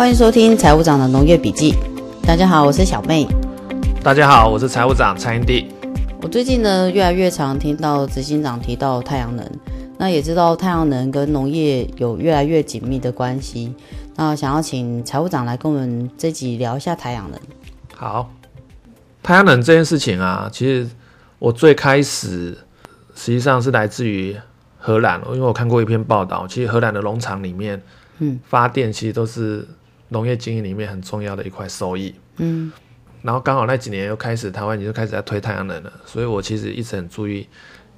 欢迎收听财务长的农业笔记。大家好，我是小妹。大家好，我是财务长蔡英弟。我最近呢，越来越常听到执行长提到太阳能，那也知道太阳能跟农业有越来越紧密的关系。那想要请财务长来跟我们这集聊一下太阳能。好，太阳能这件事情啊，其实我最开始实际上是来自于荷兰，因为我看过一篇报道，其实荷兰的农场里面，嗯，发电其实都是。农业经营里面很重要的一块收益，嗯，然后刚好那几年又开始台湾已经开始在推太阳能了，所以我其实一直很注意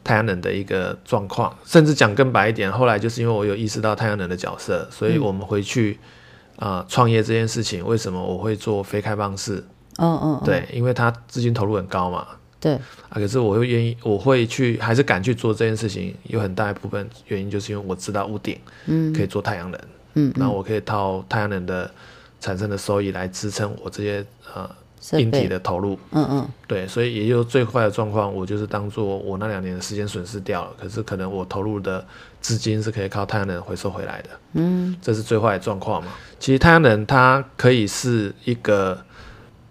太阳能的一个状况，甚至讲更白一点，后来就是因为我有意识到太阳能的角色，所以我们回去啊创业这件事情，为什么我会做非开放式？嗯嗯，对，因为它资金投入很高嘛，对，啊，可是我又愿意，我会去还是敢去做这件事情，有很大一部分原因就是因为我知道屋顶，嗯，可以做太阳能。嗯，那我可以套太阳能的产生的收益来支撑我这些呃硬体的投入。嗯嗯，对，所以也就最坏的状况，我就是当做我那两年的时间损失掉了。可是可能我投入的资金是可以靠太阳能回收回来的。嗯，这是最坏的状况嘛。其实太阳能它可以是一个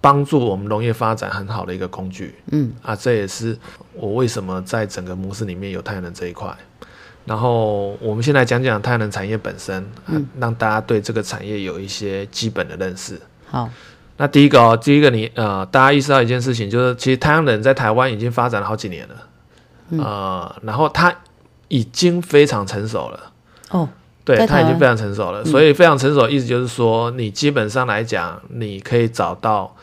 帮助我们农业发展很好的一个工具。嗯，啊，这也是我为什么在整个模式里面有太阳能这一块。然后我们先来讲讲太阳能产业本身，嗯，让大家对这个产业有一些基本的认识。好，那第一个哦，第一个你呃，大家意识到一件事情，就是其实太阳能在台湾已经发展了好几年了，嗯、呃，然后它已经非常成熟了。哦，对，它已经非常成熟了，所以非常成熟的意思就是说，你基本上来讲，你可以找到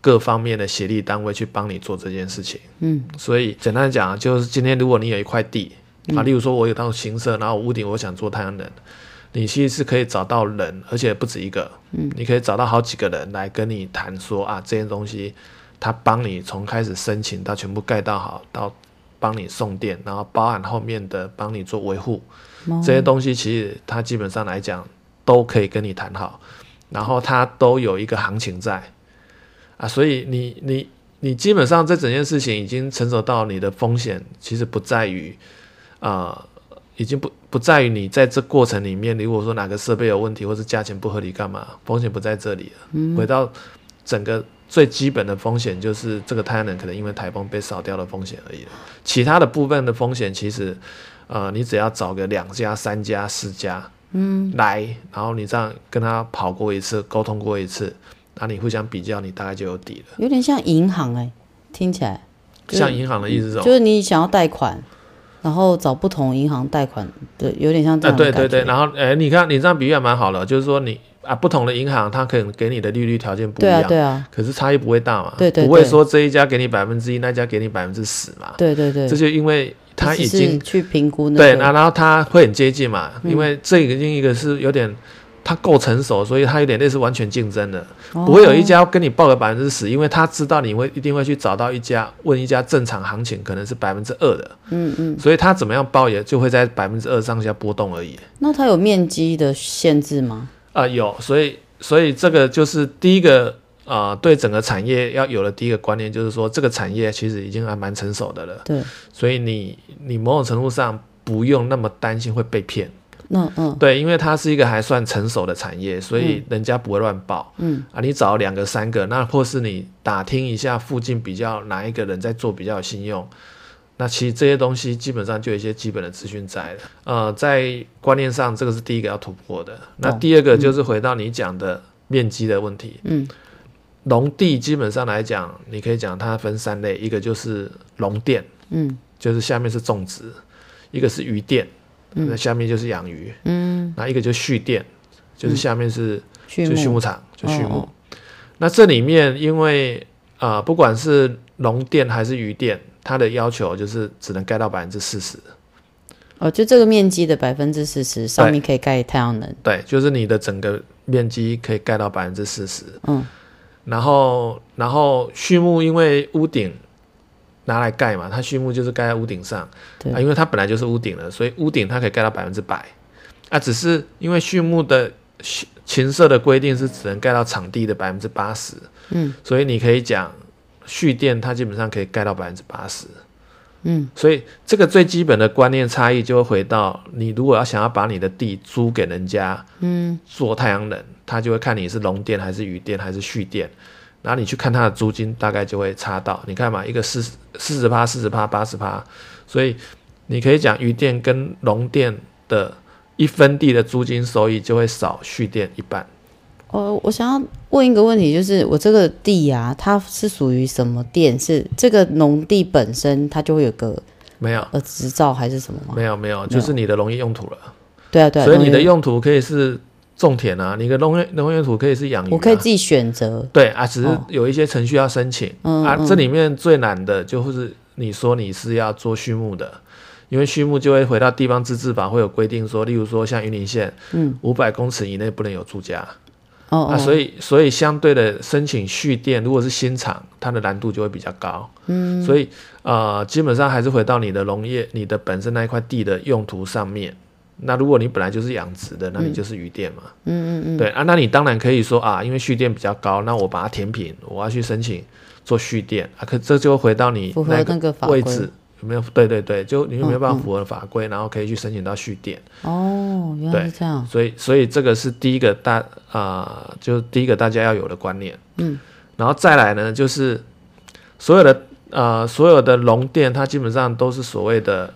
各方面的协力单位去帮你做这件事情。嗯，所以简单讲，就是今天如果你有一块地。啊，例如说，我有套新设，然后屋顶我想做太阳能，你其实是可以找到人，而且不止一个，嗯，你可以找到好几个人来跟你谈说啊，这些东西他帮你从开始申请到全部盖到好，到帮你送电，然后包含后面的帮你做维护，这些东西其实他基本上来讲都可以跟你谈好，然后他都有一个行情在，啊，所以你你你基本上这整件事情已经成熟到你的风险其实不在于。啊、呃，已经不不在于你在这过程里面，如果说哪个设备有问题，或是价钱不合理，干嘛？风险不在这里了。嗯，回到整个最基本的风险，就是这个太阳能可能因为台风被扫掉的风险而已。其他的部分的风险，其实，呃，你只要找个两家、三家、四家，嗯，来，然后你这样跟他跑过一次，沟通过一次，那你互相比较，你大概就有底了。有点像银行哎、欸，听起来像银行的意思是什么？就是你想要贷款。然后找不同银行贷款，对，有点像这样。对对对，然后哎，你看你这样比喻还蛮好的，就是说你啊，不同的银行它可能给你的利率条件不一样，对啊，对啊，可是差异不会大嘛，对对，不会说这一家给你百分之一，那家给你百分之十嘛，对对对，这就因为它已经去评估，对，然后它会很接近嘛，因为这个另一个是有点。它够成熟，所以它有点类似完全竞争的，不会有一家跟你报个百分之十，因为他知道你会一定会去找到一家问一家正常行情可能是百分之二的，嗯嗯，所以他怎么样报也就会在百分之二上下波动而已。那它有面积的限制吗？啊、呃，有，所以所以这个就是第一个啊、呃，对整个产业要有的第一个观念就是说，这个产业其实已经还蛮成熟的了，对，所以你你某种程度上不用那么担心会被骗。嗯嗯，对，因为它是一个还算成熟的产业，所以人家不会乱报。嗯啊，你找两个三个，那或是你打听一下附近比较哪一个人在做比较有信用，那其实这些东西基本上就有一些基本的资讯在了。呃，在观念上，这个是第一个要突破的。那第二个就是回到你讲的面积的问题。嗯，农地基本上来讲，你可以讲它分三类，一个就是农电，嗯，就是下面是种植；一个是渔电。那下面就是养鱼，嗯，那一个就蓄电，就是下面是就畜牧场，就畜牧。那这里面因为啊，不管是农电还是渔电，它的要求就是只能盖到百分之四十。哦，就这个面积的百分之四十，上面可以盖太阳能。对，就是你的整个面积可以盖到百分之四十。嗯，然后然后畜牧因为屋顶。拿来盖嘛，它畜牧就是盖在屋顶上，对。啊，因为它本来就是屋顶了，所以屋顶它可以盖到百分之百，啊，只是因为畜牧的禽舍的规定是只能盖到场地的百分之八十，嗯，所以你可以讲蓄电它基本上可以盖到百分之八十，嗯，所以这个最基本的观念差异就会回到你如果要想要把你的地租给人家，嗯，做太阳能，他就会看你是龙电还是雨电还是蓄电，然后你去看它的租金大概就会差到，你看嘛，一个四四十趴、四十趴、八十趴，所以你可以讲雨电跟龙电的一分地的租金收益就会少蓄电一半。我我想要问一个问题，就是我这个地啊，它是属于什么电？是这个农地本身它就会有个没有呃执照还是什么吗？没有没有，就是你的农业用途了。对啊对啊，所以你的用途可以是种田啊，你的农业农业土可以是养鱼，我可以自己选择。对啊，只是有一些程序要申请啊。这里面最难的就是你说你是要做畜牧的，因为畜牧就会回到地方自治法会有规定说，例如说像云林县，嗯，五百公尺以内不能有住家。哦，啊，所以所以相对的申请蓄电，如果是新厂，它的难度就会比较高。嗯，所以呃，基本上还是回到你的农业，你的本身那一块地的用途上面。那如果你本来就是养殖的，那你就是鱼电嘛。嗯嗯嗯。对啊，那你当然可以说啊，因为蓄电比较高，那我把它填平，我要去申请做蓄电啊。可这就回到你那个位置有。没有，对对对，就你有没有办法符合法规，嗯嗯，然后可以去申请到蓄电。哦，原来是这样。所以，所以这个是第一个大啊、呃，就是第一个大家要有的观念。嗯，然后再来呢，就是所有的呃所有的农电，它基本上都是所谓的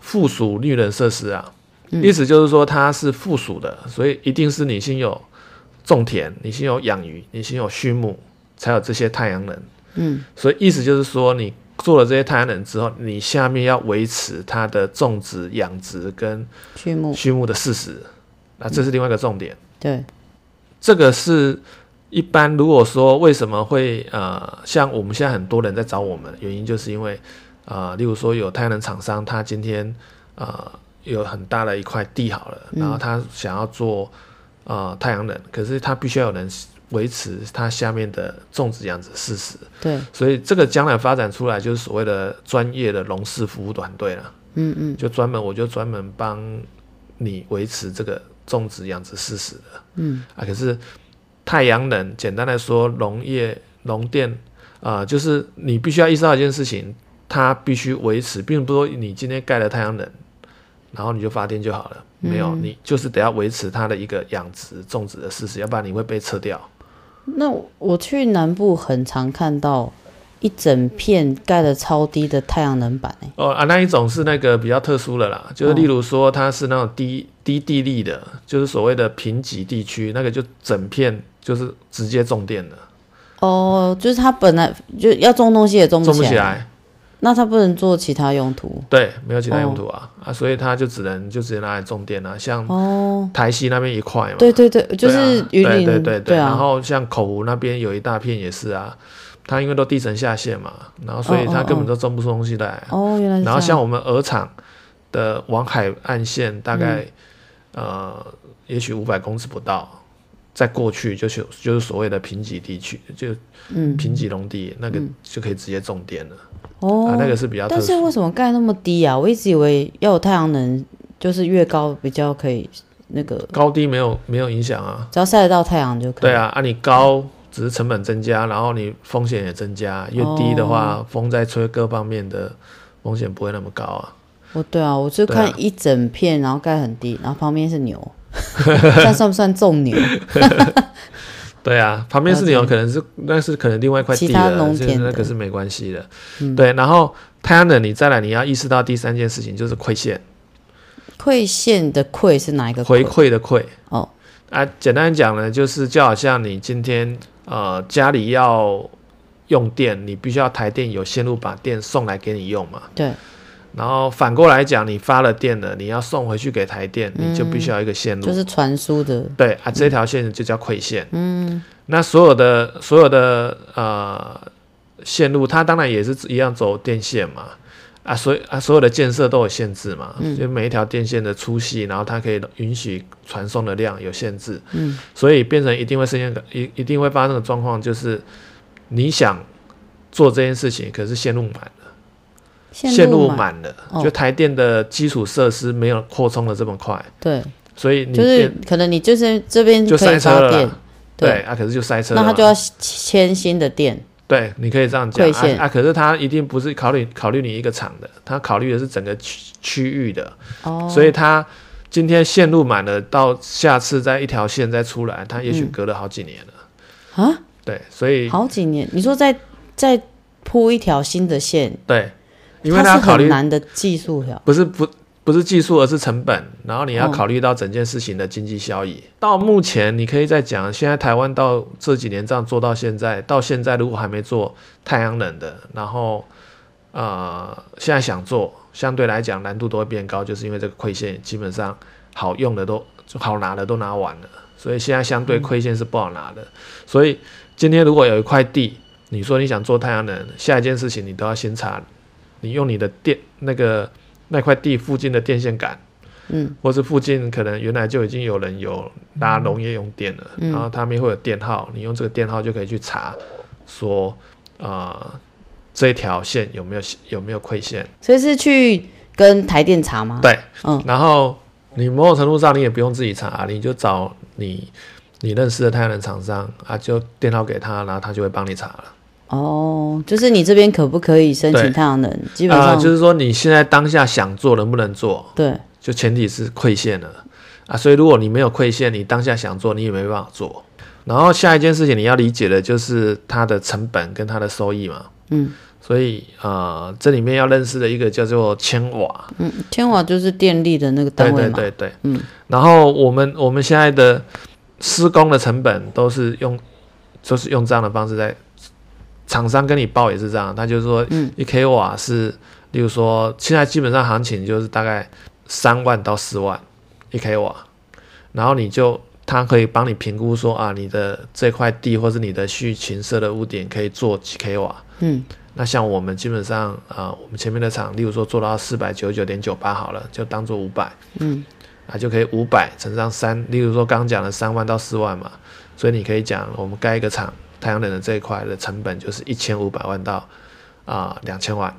附属绿能设施啊，嗯、意思就是说它是附属的，所以一定是你先有种田，你先有养鱼，你先有畜牧，才有这些太阳能。嗯，所以意思就是说你。做了这些太阳能之后，你下面要维持它的种植、养殖跟畜牧畜牧的事实，那这是另外一个重点。嗯、对，这个是一般如果说为什么会呃，像我们现在很多人在找我们，原因就是因为呃，例如说有太阳能厂商，他今天呃有很大的一块地好了，然后他想要做呃太阳能，可是他必须要有人。维持它下面的种植养殖事实，对，所以这个将来发展出来就是所谓的专业的农事服务团队了。嗯嗯，就专门我就专门帮你维持这个种植养殖事实的。嗯啊，可是太阳能简单来说，农业农电啊，就是你必须要意识到一件事情，它必须维持，并不是说你今天盖了太阳能，然后你就发电就好了。没有，你就是得要维持它的一个养殖种植的事实，要不然你会被撤掉。那我去南部很常看到一整片盖的超低的太阳能板哦啊，那一种是那个比较特殊的啦，就是例如说它是那种低低地力的，就是所谓的贫瘠地区，那个就整片就是直接种电的。哦，就是它本来就要种东西也种不起来。种不起来。那它不能做其他用途？对，没有其他用途啊、哦、啊，所以它就只能就直接拿来种电啊，像台西那边一块嘛、哦。对对对，就是云林。对对对对、啊。然后像口湖那边有一大片也是啊，它因为都地层下陷嘛，然后所以它根本都种不出东西来。哦，原来是。然后像我们鹅厂的往海岸线，大概、嗯、呃，也许五百公尺不到，再过去就是就是所谓的贫瘠地区，就嗯贫瘠农地，那个就可以直接种电了。哦、啊，那个是比较，但是为什么盖那么低啊？我一直以为要有太阳能，就是越高比较可以那个高低没有没有影响啊，只要晒得到太阳就可以。对啊，啊你高只是成本增加，然后你风险也增加，越低的话，哦、风在吹，各方面的风险不会那么高啊。哦，对啊，我就看一整片，然后盖很低，然后旁边是牛，这算不算种牛？对啊，旁边是牛，可能是那是可能另外一块地了，农田那个是没关系的。嗯、对，然后太阳能，你再来，你要意识到第三件事情就是馈线。馈线的馈是哪一个？回馈的馈。哦，啊，简单讲呢，就是就好像你今天呃家里要用电，你必须要台电有线路把电送来给你用嘛。对。然后反过来讲，你发了电了，你要送回去给台电，嗯、你就必须要一个线路，就是传输的。对啊，这条线就叫馈线。嗯，那所有的所有的呃线路，它当然也是一样走电线嘛。啊，所以啊，所有的建设都有限制嘛，嗯、就每一条电线的粗细，然后它可以允许传送的量有限制。嗯，所以变成一定会出现个一一定会发生的状况，就是你想做这件事情，可是线路满。线路满了，哦、就台电的基础设施没有扩充的这么快。对，所以你就是可能你就是这边就塞车了。对，对啊，可是就塞车了，那他就要牵新的电。对，你可以这样讲啊，啊。可是他一定不是考虑考虑你一个厂的，他考虑的是整个区区域的。哦。所以他今天线路满了，到下次再一条线再出来，他也许隔了好几年了。啊、嗯？对，所以好几年。你说再再铺一条新的线？对，因为他考虑难的技术不是不。不是技术，而是成本。然后你要考虑到整件事情的经济效益。哦。到目前，你可以再讲，现在台湾到这几年这样做到现在，到现在如果还没做太阳能的，然后呃，现在想做，相对来讲难度都会变高，就是因为这个亏线基本上好用的都好拿的都拿完了，所以现在相对亏线是不好拿的。嗯。所以今天如果有一块地，你说你想做太阳能，下一件事情你都要先查，你用你的电那个。那块地附近的电线杆，嗯，或是附近可能原来就已经有人有拉农业用电了，嗯，然后他们会有电号，你用这个电号就可以去查，说，呃，这条线有没有有没有亏线？所以是去跟台电查吗？对，嗯，然后你某种程度上你也不用自己查，你就找你你认识的太阳能厂商啊，就电号给他，然后他就会帮你查了。哦，就是你这边可不可以申请太阳能？基本上、呃、就是说你现在当下想做能不能做？对，就前提是馈线了啊。所以如果你没有馈线，你当下想做，你也没办法做。然后下一件事情你要理解的就是它的成本跟它的收益嘛。嗯，所以呃，这里面要认识的一个叫做千瓦。嗯，千瓦就是电力的那个单位嘛。对对对对。嗯，然后我们我们现在的施工的成本都是用，就是用这样的方式在。厂商跟你报也是这样，他就是说，一 k 瓦是，例如说，现在基本上行情就是大概三万到四万一 k 瓦，然后你就他可以帮你评估说啊，你的这块地或是你的续禽舍的屋顶可以做几 k 瓦，嗯，那像我们基本上啊，我们前面的厂，例如说做到四百九十九点九八好了，就当做五百，嗯，啊就可以五百乘上三，例如说刚刚讲的三万到四万嘛，所以你可以讲我们盖一个厂。太阳能的这一块的成本就是一千五百万到啊两千万，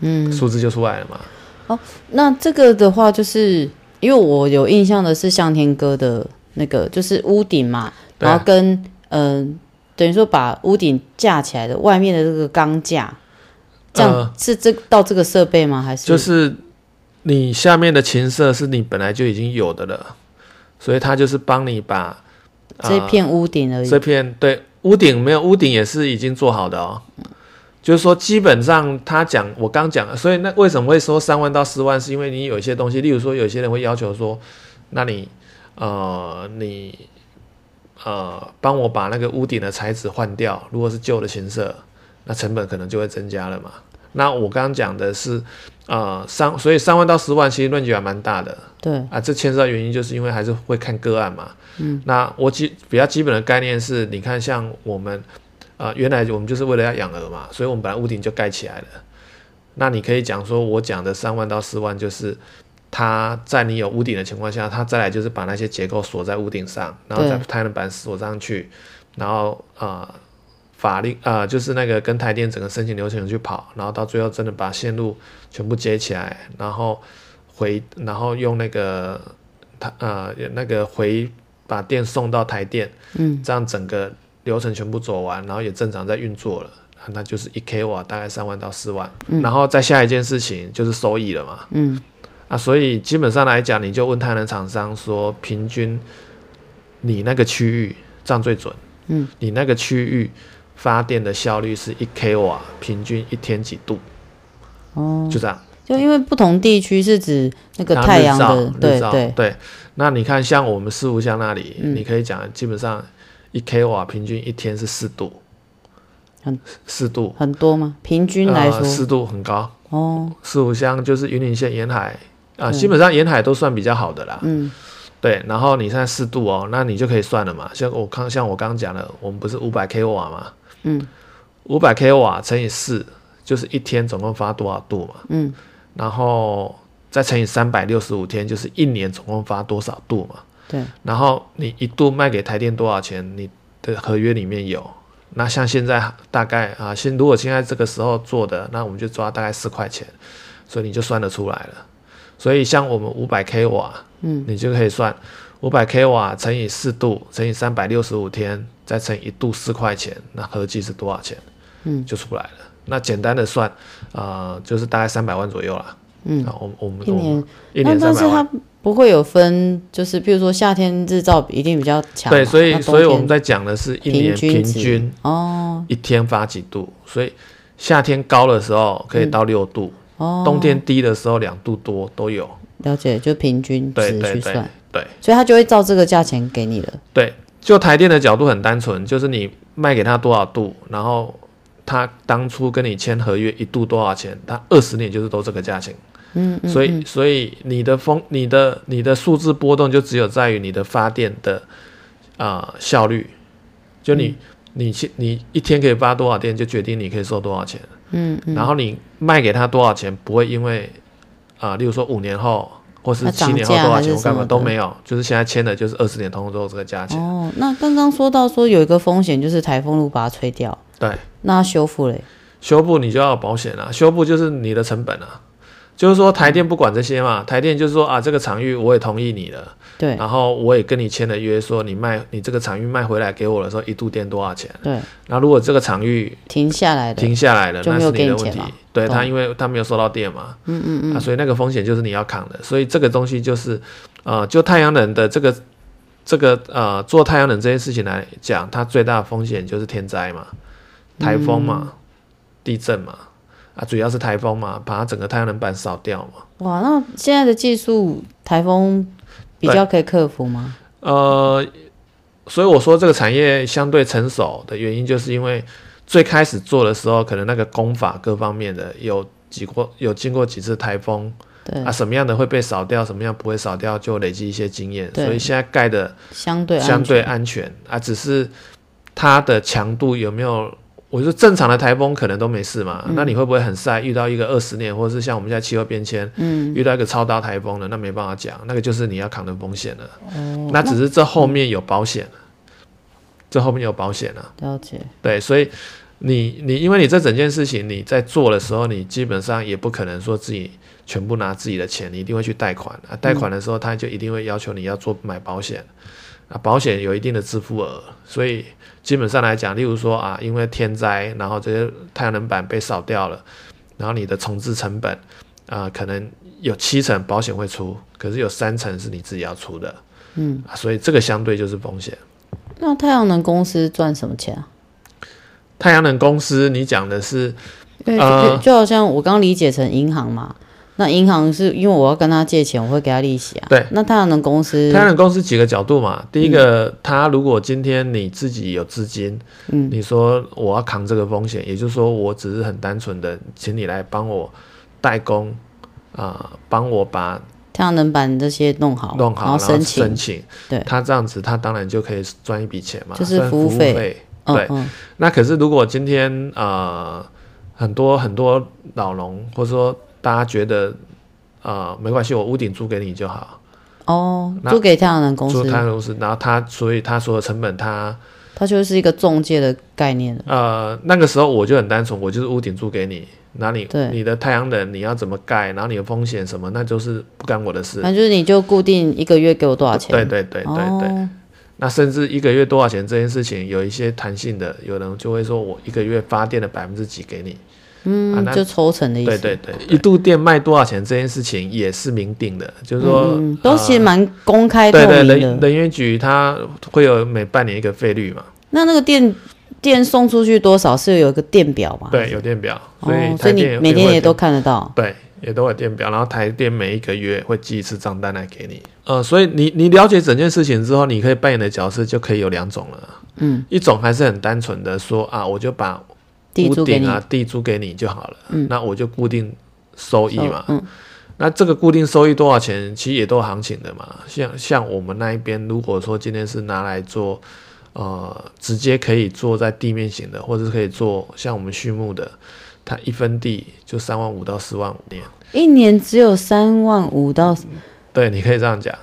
嗯，数字就出来了嘛。哦，那这个的话，就是因为我有印象的是向天歌的那个，就是屋顶嘛，然后跟嗯、呃，等于说把屋顶架起来的外面的这个钢架，这样、呃、是这到这个设备吗？还是？就是你下面的琴瑟是你本来就已经有的了，所以他就是帮你把、呃、这片屋顶而已，这片对。屋顶没有，屋顶也是已经做好的哦。就是说，基本上他讲，我刚讲了，所以那为什么会说三万到四万？是因为你有一些东西，例如说，有些人会要求说，那你呃，你呃，帮我把那个屋顶的材质换掉。如果是旧的禽舍，那成本可能就会增加了嘛。那我刚刚讲的是呃三，所以三万到十万其实论据还蛮大的。对啊，这牵涉到原因就是因为还是会看个案嘛。嗯，那我基比较基本的概念是，你看像我们，啊、呃，原来我们就是为了要养鹅嘛，所以我们本来屋顶就盖起来了。那你可以讲说，我讲的三万到四万，就是它在你有屋顶的情况下，它再来就是把那些结构锁在屋顶上，然后再太阳能板锁上去，然后啊、呃，法令啊、呃，就是那个跟台电整个申请流程去跑，然后到最后真的把线路全部接起来，然后回，然后用那个它呃那个回。把电送到台电，嗯，这样整个流程全部走完，然后也正常在运作了，那就是一 k 瓦大概三万到四万，嗯，然后再下一件事情就是收益了嘛，嗯，啊，所以基本上来讲，你就问太阳能厂商说，平均你那个区域这样最准，嗯，你那个区域发电的效率是一 k 瓦，平均一天几度？哦，就这样，就因为不同地区是指那个太阳的，对对对。那你看，像我们四五乡那里，嗯、你可以讲，基本上一 k 瓦平均一天是四度，很四度很多吗？平均来说，四、呃、度很高哦。四五乡就是云林县沿海啊、呃，基本上沿海都算比较好的啦。嗯，对。然后你现在四度哦，那你就可以算了嘛。像我刚像我刚刚讲的，我们不是五百 k 瓦嘛？嗯，五百 k 瓦乘以四，就是一天总共发多少度嘛？嗯，然后。再乘以三百六十五天，就是一年总共发多少度嘛？对。然后你一度卖给台电多少钱？你的合约里面有。那像现在大概啊，现如果现在这个时候做的，那我们就抓大概四块钱，所以你就算得出来了。所以像我们五百 k 瓦，嗯，你就可以算五百 k 瓦乘以四度乘以三百六十五天，再乘以一度四块钱，那合计是多少钱？嗯，就出来了。那简单的算，啊、呃，就是大概三百万左右啦。嗯，好，我我们一年一年三百万。不会有分，就是比如说夏天日照一定比较强。对，所以所以我们在讲的是一年平均，平均哦，一天发几度。所以夏天高的时候可以到六度，嗯，哦，冬天低的时候两度多都有。了解，就平均值去算。对，所以他就会照这个价钱给你了。对，就台电的角度很单纯，就是你卖给他多少度，然后他当初跟你签合约一度多少钱，他二十年就是都这个价钱。嗯，嗯，嗯，所以所以你的风、你的你的数字波动就只有在于你的发电的啊、呃、效率，就你、嗯、你你，你一天可以发多少电，就决定你可以收多少钱。嗯，嗯，然后你卖给他多少钱，不会因为啊、呃，例如说五年后或是七年后多少钱，我干嘛都没有，就是现在签的就是二十年通通都这个价钱。哦，那刚刚说到说有一个风险就是台风如果把它吹掉，对，那修复嘞？修复你就要保险啊，修复就是你的成本啊。就是说台电不管这些嘛，台电就是说啊，这个场域我也同意你了，对，然后我也跟你签了约，说你卖你这个场域卖回来给我的时候，一度电多少钱？对，那如果这个场域停下来的，停下来了，那是你的问题。对他，因为他没有收到电嘛，嗯嗯嗯，啊，所以那个风险就是你要扛的。所以这个东西就是，呃，就太阳能的这个这个呃做太阳能这件事情来讲，它最大的风险就是天灾嘛，台风嘛，嗯、地震嘛。啊，主要是台风嘛，把它整个太阳能板扫掉嘛。哇，那现在的技术，台风比较可以克服吗？呃，所以我说这个产业相对成熟的原因，就是因为最开始做的时候，可能那个工法各方面的有几过，有经过几次台风，对啊，什么样的会被扫掉，什么样不会扫掉，就累积一些经验。所以现在盖的相对相对安全啊，只是它的强度有没有？我说正常的台风可能都没事嘛，嗯、那你会不会很晒？遇到一个二十年，或者是像我们现在气候变迁，嗯，遇到一个超大台风了，那没办法讲，那个就是你要扛的风险了。哦，那只是这后面有保险，这后面有保险啊。了解。对，所以你你因为你这整件事情你在做的时候，你基本上也不可能说自己全部拿自己的钱，你一定会去贷款啊。贷款的时候，他就一定会要求你要做买保险。啊，保险有一定的支付额，所以基本上来讲，例如说啊，因为天灾，然后这些太阳能板被扫掉了，然后你的重置成本啊，可能有七成保险会出，可是有三成是你自己要出的，嗯，啊，所以这个相对就是风险。那太阳能公司赚什么钱啊？太阳能公司，你讲的是，呃，就好像我刚理解成银行嘛。那银行是因为我要跟他借钱，我会给他利息啊。对，那太阳能公司，太阳能公司几个角度嘛。第一个，嗯、他如果今天你自己有资金，嗯，你说我要扛这个风险，也就是说我只是很单纯的请你来帮我代工啊，呃、帮我把太阳能板这些弄好，弄好，然后申请，申请。对，他这样子，他当然就可以赚一笔钱嘛，就是服务费。对，那可是如果今天呃很多很多老农，或者说大家觉得，啊、呃，没关系，我屋顶租给你就好。哦，租给太阳能公司。租太阳能公司，然后他，所以他所有成本他，他就是一个中介的概念。呃，那个时候我就很单纯，我就是屋顶租给你，那你对你的太阳能你要怎么盖，然后你的风险什么，那就是不干我的事。那就是你就固定一个月给我多少钱？对对对对对，对、哦。那甚至一个月多少钱这件事情有一些弹性的，有人就会说我一个月发电的百分之几给你。嗯、啊，就抽成的意思。对对对，一度电卖多少钱这件事情也是明定的，就是说，嗯、都其实蛮公开透明的。对对，能能源局它会有每半年一个费率嘛。那那个电电送出去多少是有一个电表嘛？对，有电表，所以哦，所以你每天也都看得到。对，也都有电表，然后台电每一个月会寄一次账单来给你。呃，所以你你了解整件事情之后，你可以扮演的角色就可以有两种了。嗯，一种还是很单纯的说啊，我就把。屋顶啊，地租给你就好了，嗯，那我就固定收益嘛，嗯，那这个固定收益多少钱，其实也都有行情的嘛。像像我们那一边，如果说今天是拿来做，呃，直接可以做在地面型的，或者是可以做像我们畜牧的，它一分地就三万五到四万五年，一年只有三万五到，对，你可以这样讲，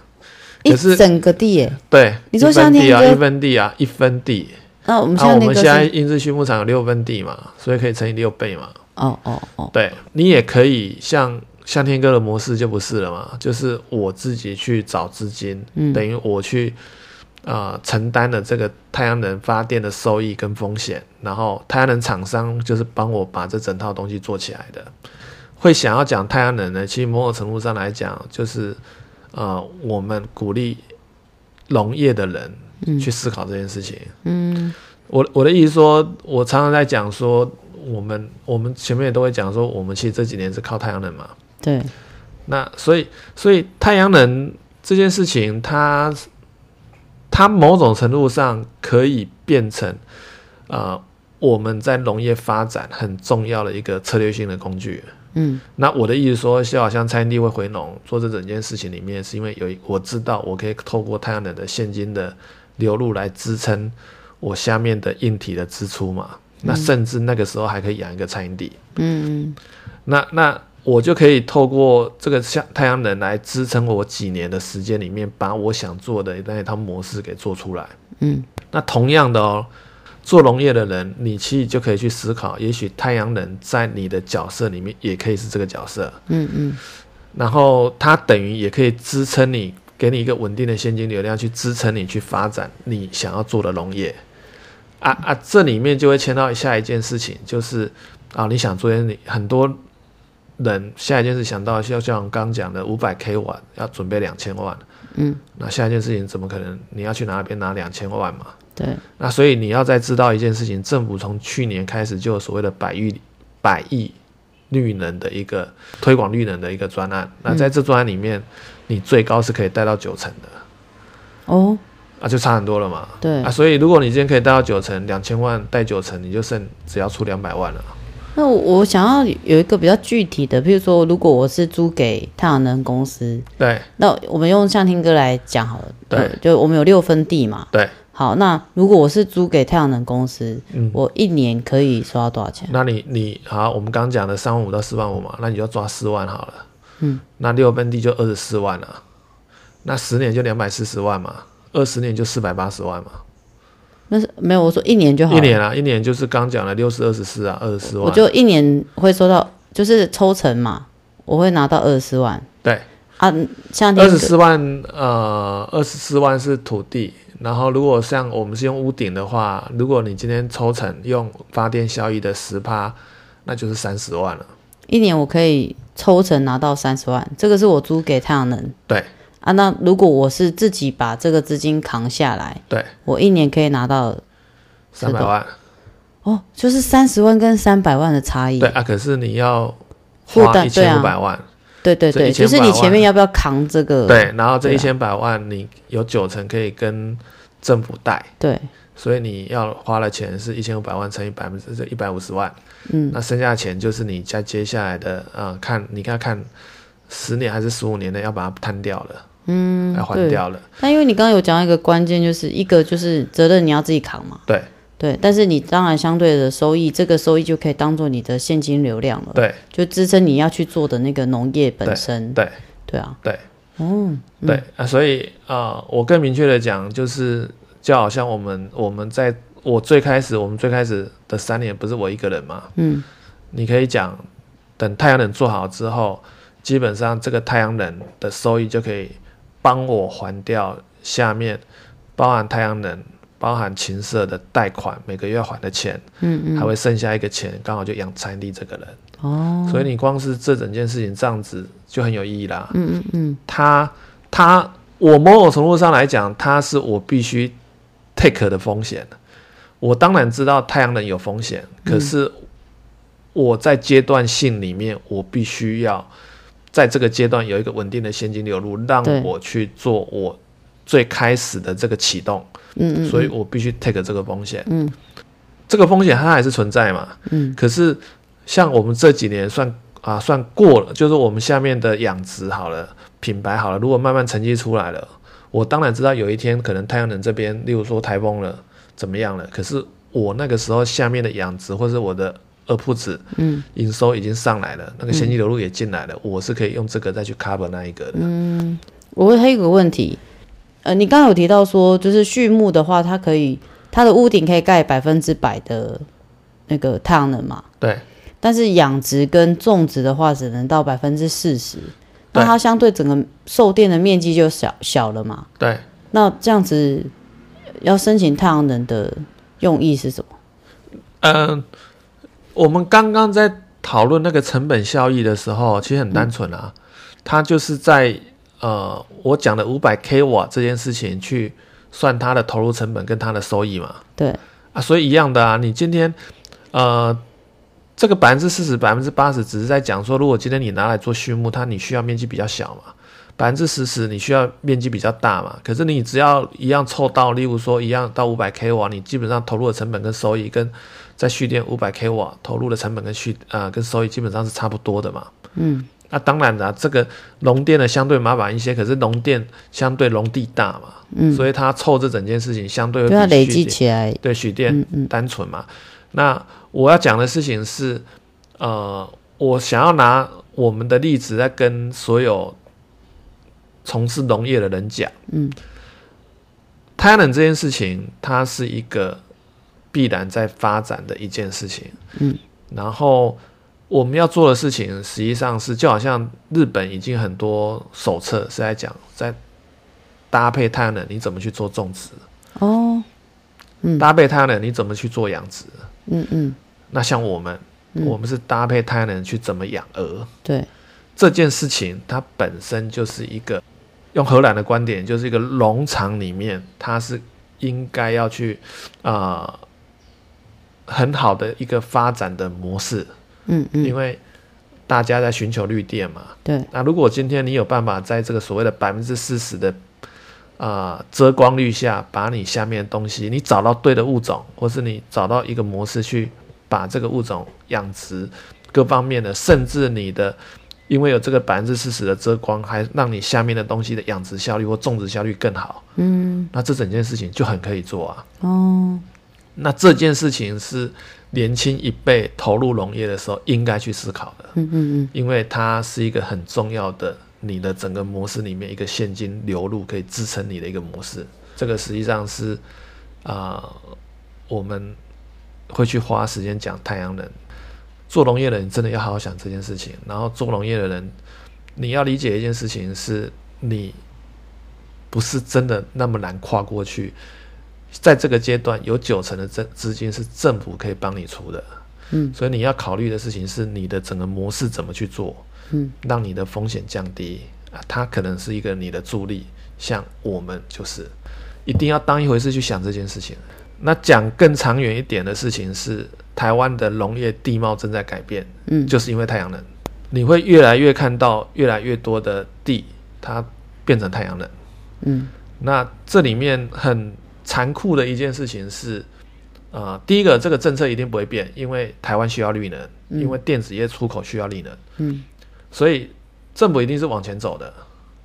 可是整个地耶，对，你说像地啊，一分地啊，一分地。那我们现在，那我们现在英治畜牧场有六分地嘛，所以可以乘以六倍嘛。哦哦哦，对，你也可以像向天哥的模式就不是了嘛，就是我自己去找资金，嗯，等于我去呃承担了这个太阳能发电的收益跟风险，然后太阳能厂商就是帮我把这整套东西做起来的。会想要讲太阳能呢，其实某种程度上来讲，就是呃我们鼓励农业的人去思考这件事情。嗯。嗯我我的意思说，我常常在讲说，我们我们前面也都会讲说，我们其实这几年是靠太阳能嘛。对。那所以所以太阳能这件事情它，它它某种程度上可以变成呃我们在农业发展很重要的一个策略性的工具。嗯。那我的意思说，就好像蔡英弟会回农做这整件事情里面，是因为有我知道我可以透过太阳能的现金的流入来支撑。我下面的硬体的支出嘛，那甚至那个时候还可以养一个蔡英弟。嗯，那那我就可以透过这个像太阳能来支撑我几年的时间里面，把我想做的那一套模式给做出来。嗯，那同样的哦，做农业的人，你其实就可以去思考，也许太阳能在你的角色里面也可以是这个角色。嗯嗯，然后它等于也可以支撑你，给你一个稳定的现金流量，去支撑你去发展你想要做的农业。啊啊，这里面就会牵到下一件事情，就是啊，你想做你很多人下一件事想到，就像我刚刚讲的五百 k 瓦要准备两千万，嗯，那下一件事情怎么可能？你要去哪边拿两千万嘛？对，那所以你要再知道一件事情，政府从去年开始就有所谓的百亿百亿绿能的一个推广绿能的一个专案，那在这专案里面，你最高是可以贷到九成的，哦。啊，就差很多了嘛。对啊，所以如果你今天可以贷到九成，两千万贷九成，你就剩只要出两百万了。那我想要有一个比较具体的，譬如说，如果我是租给太阳能公司，对，那我们用向天哥来讲好了。对，就我们有六分地嘛。对，好，那如果我是租给太阳能公司，嗯，我一年可以收到多少钱？那你你好，我们刚刚讲的三万五到四万五嘛，那你就抓四万好了。嗯，那六分地就二十四万了，那十年就两百四十万嘛。二十年就四百八十万嘛？那是没有，我说一年就好。一年啊，一年就是刚讲了六十二十四啊，二十四万。我就一年会收到，就是抽成嘛，我会拿到二十四万。对啊，像二十四万，呃，二十四万是土地，然后如果像我们是用屋顶的话，如果你今天抽成用发电效益的十趴，那就是三十万了。一年我可以抽成拿到三十万，这个是我租给太阳能。对。啊，那如果我是自己把这个资金扛下来，对，我一年可以拿到三百万，哦，就是三十万跟三百万的差异。对啊，可是你要花一千五百万，对对对，就是你前面要不要扛这个？对，然后这一千百万你有九成可以跟政府贷，对，所以你要花的钱是一千五百万乘以百分之这一百五十万，嗯，那剩下的钱就是你在接下来的啊、呃，看你看看十年还是十五年内要把它摊掉了。嗯，要还掉了。那因为你刚刚有讲到一个关键，就是一个就是责任你要自己扛嘛。对对，但是你当然相对的收益，这个收益就可以当做你的现金流量了。对，就支撑你要去做的那个农业本身。对对啊，对，嗯，对啊，所以啊、呃，我更明确的讲，就是就好像我们我们在我最开始，我们最开始的三年不是我一个人嘛。嗯，你可以讲，等太阳能做好之后，基本上这个太阳能的收益就可以。帮我还掉下面包含太阳能、包含琴社的贷款，每个月要还的钱，嗯嗯，还会剩下一个钱，刚好就养蔡弟这个人，哦，所以你光是这整件事情这样子就很有意义啦，嗯嗯嗯，他他我某种程度上来讲，他是我必须 take 的风险，我当然知道太阳能有风险，可是我在阶段性里面，我必须要。在这个阶段有一个稳定的现金流入，让我去做我最开始的这个启动，嗯，嗯，所以我必须 take 这个风险，嗯，这个风险它还是存在嘛，嗯，可是像我们这几年算啊算过了，就是我们下面的养殖好了，品牌好了，如果慢慢成绩出来了，我当然知道有一天可能太阳能这边，例如说台风了怎么样了，可是我那个时候下面的养殖或是我的。二铺子，嗯，营收已经上来了，嗯、那个现金流入也进来了，嗯，我是可以用这个再去 cover 那一个的。嗯，我还有一个问题，呃，你刚刚有提到说，就是畜牧的话，它可以它的屋顶可以盖百分之百的那个太阳能嘛？对。但是养殖跟种植的话，只能到百分之四十，那它相对整个售电的面积就小小了嘛？对。那这样子，要申请太阳能的用意是什么？嗯、呃，我们刚刚在讨论那个成本效益的时候，其实很单纯啊，嗯、它就是在呃，我讲的五百 k 瓦这件事情去算它的投入成本跟它的收益嘛。对啊，所以一样的啊，你今天呃，这个百分之四十、百分之八十，只是在讲说，如果今天你拿来做畜牧，它你需要面积比较小嘛。百分之十十，你需要面积比较大嘛？可是你只要一样凑到，例如说一样到五百 k 瓦，你基本上投入的成本跟收益，跟在蓄电五百 k 瓦投入的成本跟蓄啊、呃、跟收益基本上是差不多的嘛。嗯，那当然了，这个农电的相对麻烦一些，可是农电相对农地大嘛，嗯，所以它凑这整件事情相对会比累积起来，对蓄电单纯嘛。嗯嗯，那我要讲的事情是，呃，我想要拿我们的例子来跟所有。从事农业的人讲，嗯，太阳能这件事情，它是一个必然在发展的一件事情，嗯，然后我们要做的事情，实际上是就好像日本已经很多手册是在讲，在搭配太阳能你怎么去做种植，哦，嗯，搭配太阳能你怎么去做养殖，嗯嗯，那像我们，嗯，我们是搭配太阳能去怎么养鹅，对，这件事情它本身就是一个。用荷兰的观点，就是一个农场里面，它是应该要去啊、呃、很好的一个发展的模式，嗯嗯，因为大家在寻求绿电嘛，对。那如果今天你有办法在这个所谓的百分之四十的啊、呃、遮光率下，把你下面的东西，你找到对的物种，或是你找到一个模式去把这个物种养殖各方面的，甚至你的。因为有这个百分之四十的遮光，还让你下面的东西的养殖效率或种植效率更好。嗯，那这整件事情就很可以做啊。哦，那这件事情是年轻一辈投入农业的时候应该去思考的。嗯嗯嗯，因为它是一个很重要的，你的整个模式里面一个现金流入可以支撑你的一个模式。这个实际上是啊、呃，我们会去花时间讲太阳能。做农业的人真的要好好想这件事情。然后做农业的人，你要理解一件事情是，你不是真的那么难跨过去。在这个阶段，有九成的资资金是政府可以帮你出的。嗯，所以你要考虑的事情是你的整个模式怎么去做，嗯，让你的风险降低啊。它可能是一个你的助力。像我们就是一定要当一回事去想这件事情。那讲更长远一点的事情是。台湾的农业地貌正在改变，嗯，就是因为太阳能，你会越来越看到越来越多的地，它变成太阳能，嗯，那这里面很残酷的一件事情是，呃，第一个，这个政策一定不会变，因为台湾需要绿能，嗯，因为电子业出口需要绿能，嗯，所以政府一定是往前走的。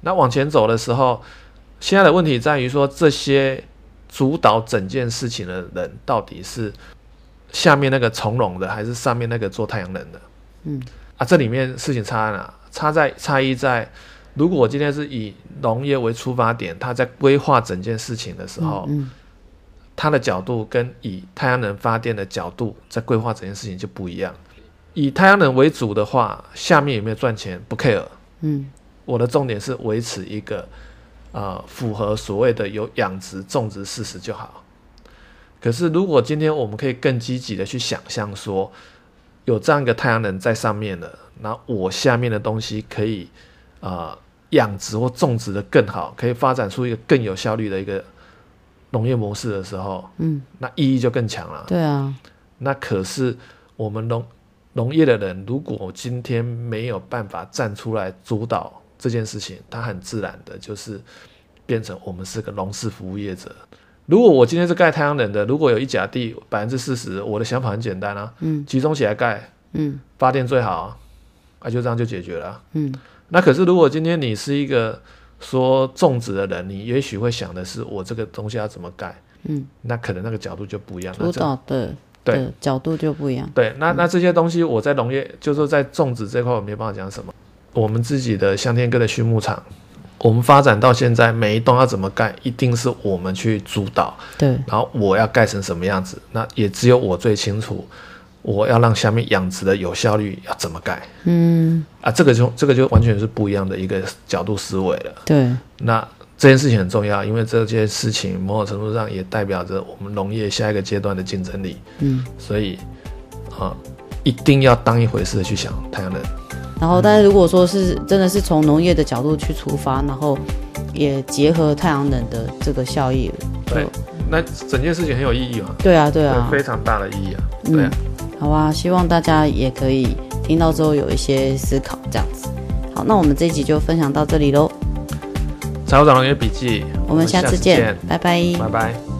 那往前走的时候，现在的问题在于说，这些主导整件事情的人到底是。下面那个从容的，还是上面那个做太阳能的？嗯，啊，这里面事情差在哪？差在差异在，如果我今天是以农业为出发点，他在规划整件事情的时候，嗯，嗯，他的角度跟以太阳能发电的角度在规划整件事情就不一样。以太阳能为主的话，下面有没有赚钱不 care。嗯，我的重点是维持一个呃符合所谓的有养殖种植事实就好。可是，如果今天我们可以更积极的去想象说，有这样一个太阳能在上面了，那我下面的东西可以啊养殖或种植的更好，可以发展出一个更有效率的一个农业模式的时候，嗯，那意义就更强了。对啊，那可是我们农农业的人，如果今天没有办法站出来主导这件事情，他很自然的就是变成我们是个农事服务业者。如果我今天是盖太阳能的，如果有一甲地百分之四十，我的想法很简单啊，嗯，集中起来盖，嗯，发电最好啊，啊，就这样就解决了，嗯。那可是如果今天你是一个说种植的人，你也许会想的是我这个东西要怎么盖，嗯，那可能那个角度就不一样，主导的对角度就不一样，对。那那这些东西我在农业，就是说在种植这块我没办法讲什么，我们自己的香天哥的畜牧场。我们发展到现在，每一栋要怎么盖，一定是我们去主导。对，然后我要盖成什么样子，那也只有我最清楚。我要让下面养殖的有效率要怎么盖？嗯，啊，这个就这个就完全是不一样的一个角度思维了。对，那这件事情很重要，因为这件事情某种程度上也代表着我们农业下一个阶段的竞争力。嗯，所以啊，一定要当一回事的去想太阳能。然后，但是如果说是真的是从农业的角度去出发，然后也结合太阳能的这个效益，对，那整件事情很有意义嘛？对啊，对啊，非常大的意义啊。对啊，嗯，好啊，希望大家也可以听到之后有一些思考，这样子。好，那我们这一集就分享到这里喽。财务长农业笔记，我们下次见，拜拜，拜拜。